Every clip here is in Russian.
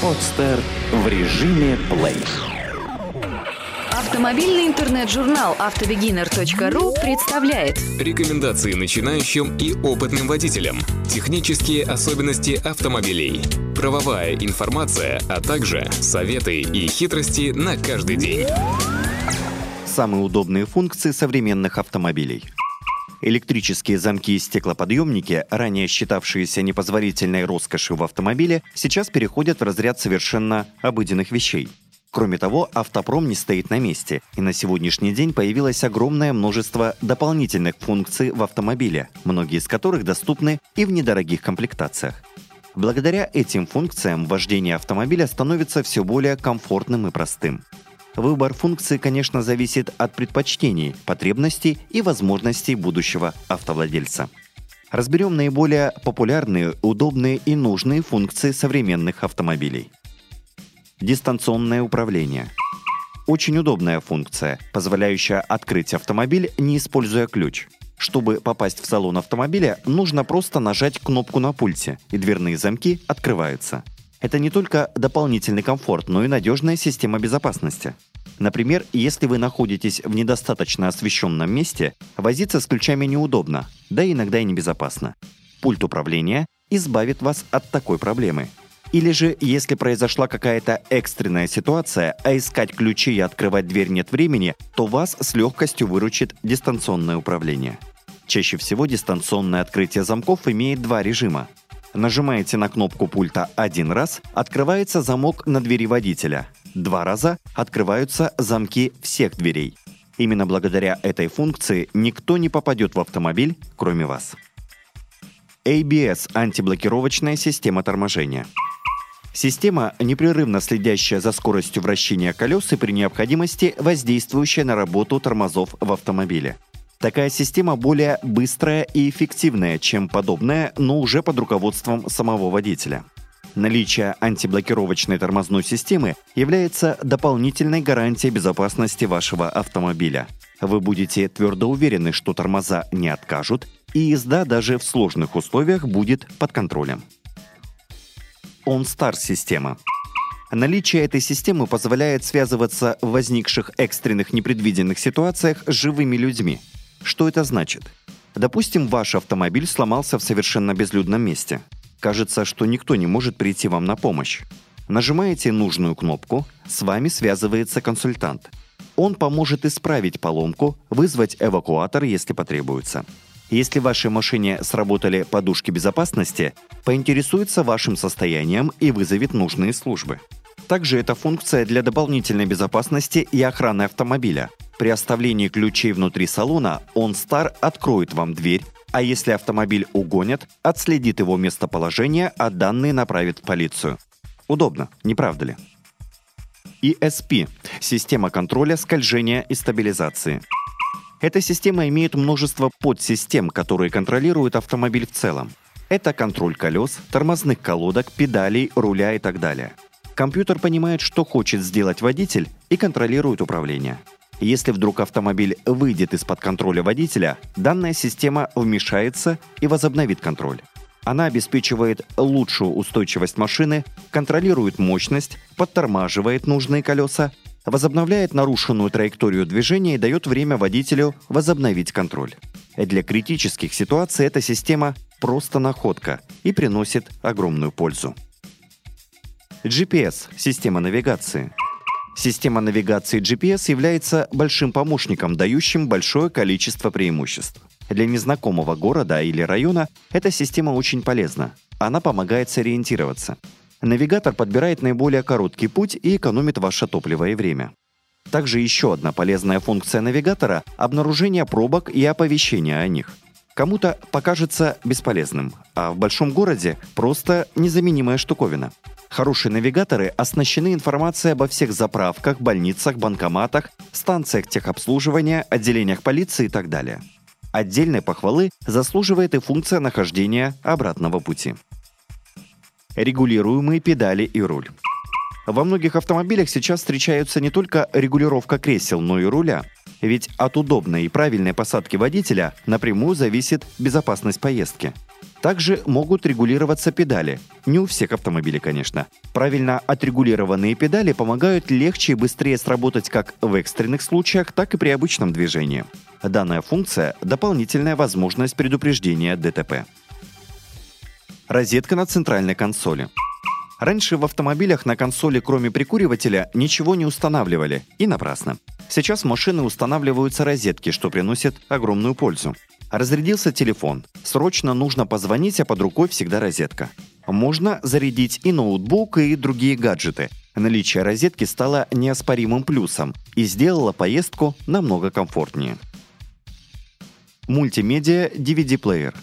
Подстер в режиме плей. Автомобильный интернет-журнал автобегинер.ру представляет Рекомендации начинающим и опытным водителям. Технические особенности автомобилей. Правовая информация, а также советы и хитрости на каждый день. Самые удобные функции современных автомобилей. Электрические замки и стеклоподъемники, ранее считавшиеся непозволительной роскошью в автомобиле, сейчас переходят в разряд совершенно обыденных вещей. Кроме того, автопром не стоит на месте, и на сегодняшний день появилось огромное множество дополнительных функций в автомобиле, многие из которых доступны и в недорогих комплектациях. Благодаря этим функциям вождение автомобиля становится все более комфортным и простым. Выбор функции, конечно, зависит от предпочтений, потребностей и возможностей будущего автовладельца. Разберем наиболее популярные, удобные и нужные функции современных автомобилей. Дистанционное управление. Очень удобная функция, позволяющая открыть автомобиль, не используя ключ. Чтобы попасть в салон автомобиля, нужно просто нажать кнопку на пульте, и дверные замки открываются. Это не только дополнительный комфорт, но и надежная система безопасности. Например, если вы находитесь в недостаточно освещенном месте, возиться с ключами неудобно, да иногда и небезопасно. Пульт управления избавит вас от такой проблемы. Или же, если произошла какая-то экстренная ситуация, а искать ключи и открывать дверь нет времени, то вас с легкостью выручит дистанционное управление. Чаще всего дистанционное открытие замков имеет два режима. Нажимаете на кнопку пульта один раз, открывается замок на двери водителя. Два раза открываются замки всех дверей. Именно благодаря этой функции никто не попадет в автомобиль, кроме вас. ABS – антиблокировочная система торможения. Система, непрерывно следящая за скоростью вращения колес и при необходимости воздействующая на работу тормозов в автомобиле. Такая система более быстрая и эффективная, чем подобная, но уже под руководством самого водителя. Наличие антиблокировочной тормозной системы является дополнительной гарантией безопасности вашего автомобиля. Вы будете твердо уверены, что тормоза не откажут, и езда даже в сложных условиях будет под контролем. OnStar система. Наличие этой системы позволяет связываться в возникших экстренных непредвиденных ситуациях с живыми людьми. Что это значит? Допустим, ваш автомобиль сломался в совершенно безлюдном месте. Кажется, что никто не может прийти вам на помощь. Нажимаете нужную кнопку, с вами связывается консультант. Он поможет исправить поломку, вызвать эвакуатор, если потребуется. Если в вашей машине сработали подушки безопасности, поинтересуется вашим состоянием и вызовет нужные службы. Также это функция для дополнительной безопасности и охраны автомобиля. При оставлении ключей внутри салона OnStar откроет вам дверь, а если автомобиль угонят, отследит его местоположение, а данные направит в полицию. Удобно, не правда ли? ESP – система контроля скольжения и стабилизации. Эта система имеет множество подсистем, которые контролируют автомобиль в целом. Это контроль колес, тормозных колодок, педалей, руля и так далее. Компьютер понимает, что хочет сделать водитель и контролирует управление. Если вдруг автомобиль выйдет из-под контроля водителя, данная система вмешается и возобновит контроль. Она обеспечивает лучшую устойчивость машины, контролирует мощность, подтормаживает нужные колеса, возобновляет нарушенную траекторию движения и дает время водителю возобновить контроль. Для критических ситуаций эта система просто находка и приносит огромную пользу. GPS – система навигации. Система навигации GPS является большим помощником, дающим большое количество преимуществ. Для незнакомого города или района эта система очень полезна. Она помогает сориентироваться. Навигатор подбирает наиболее короткий путь и экономит ваше топливо и время. Также еще одна полезная функция навигатора – обнаружение пробок и оповещение о них. Кому-то покажется бесполезным, а в большом городе просто незаменимая штуковина. Хорошие навигаторы оснащены информацией обо всех заправках, больницах, банкоматах, станциях техобслуживания, отделениях полиции и так далее. Отдельной похвалы заслуживает и функция нахождения обратного пути. Регулируемые педали и руль. Во многих автомобилях сейчас встречаются не только регулировка кресел, но и руля. Ведь от удобной и правильной посадки водителя напрямую зависит безопасность поездки. Также могут регулироваться педали. Не у всех автомобилей, конечно. Правильно отрегулированные педали помогают легче и быстрее сработать как в экстренных случаях, так и при обычном движении. Данная функция – дополнительная возможность предупреждения ДТП. Розетка на центральной консоли. Раньше в автомобилях на консоли, кроме прикуривателя, ничего не устанавливали. И напрасно. Сейчас в машины устанавливаются розетки, что приносит огромную пользу. Разрядился телефон. Срочно нужно позвонить, а под рукой всегда розетка. Можно зарядить и ноутбук, и другие гаджеты. Наличие розетки стало неоспоримым плюсом и сделало поездку намного комфортнее. Мультимедиа DVD-плеер.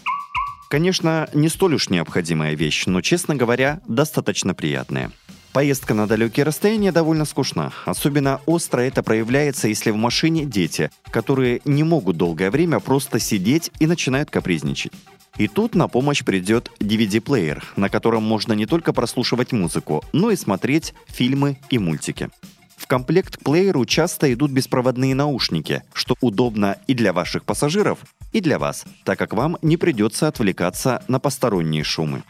Конечно, не столь уж необходимая вещь, но, честно говоря, достаточно приятная. Поездка на далекие расстояния довольно скучна. Особенно остро это проявляется, если в машине дети, которые не могут долгое время просто сидеть и начинают капризничать. И тут на помощь придет DVD-плеер, на котором можно не только прослушивать музыку, но и смотреть фильмы и мультики. В комплект к плееру часто идут беспроводные наушники, что удобно и для ваших пассажиров, и для вас, так как вам не придется отвлекаться на посторонние шумы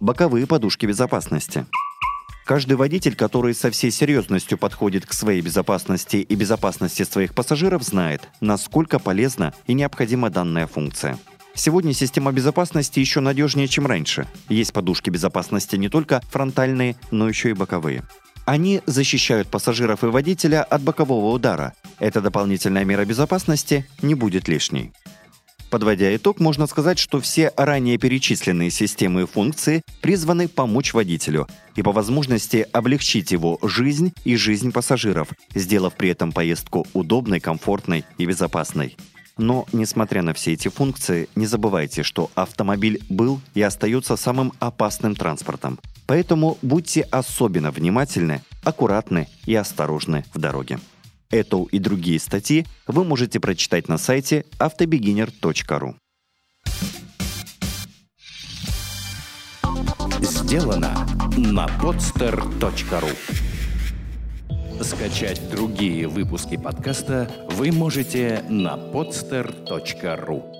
боковые подушки безопасности. Каждый водитель, который со всей серьезностью подходит к своей безопасности и безопасности своих пассажиров, знает, насколько полезна и необходима данная функция. Сегодня система безопасности еще надежнее, чем раньше. Есть подушки безопасности не только фронтальные, но еще и боковые. Они защищают пассажиров и водителя от бокового удара. Эта дополнительная мера безопасности не будет лишней. Подводя итог, можно сказать, что все ранее перечисленные системы и функции призваны помочь водителю и по возможности облегчить его жизнь и жизнь пассажиров, сделав при этом поездку удобной, комфортной и безопасной. Но, несмотря на все эти функции, не забывайте, что автомобиль был и остается самым опасным транспортом. Поэтому будьте особенно внимательны, аккуратны и осторожны в дороге. Эту и другие статьи вы можете прочитать на сайте автобегинер.ру. Сделано на podster.ru Скачать другие выпуски подкаста вы можете на podster.ru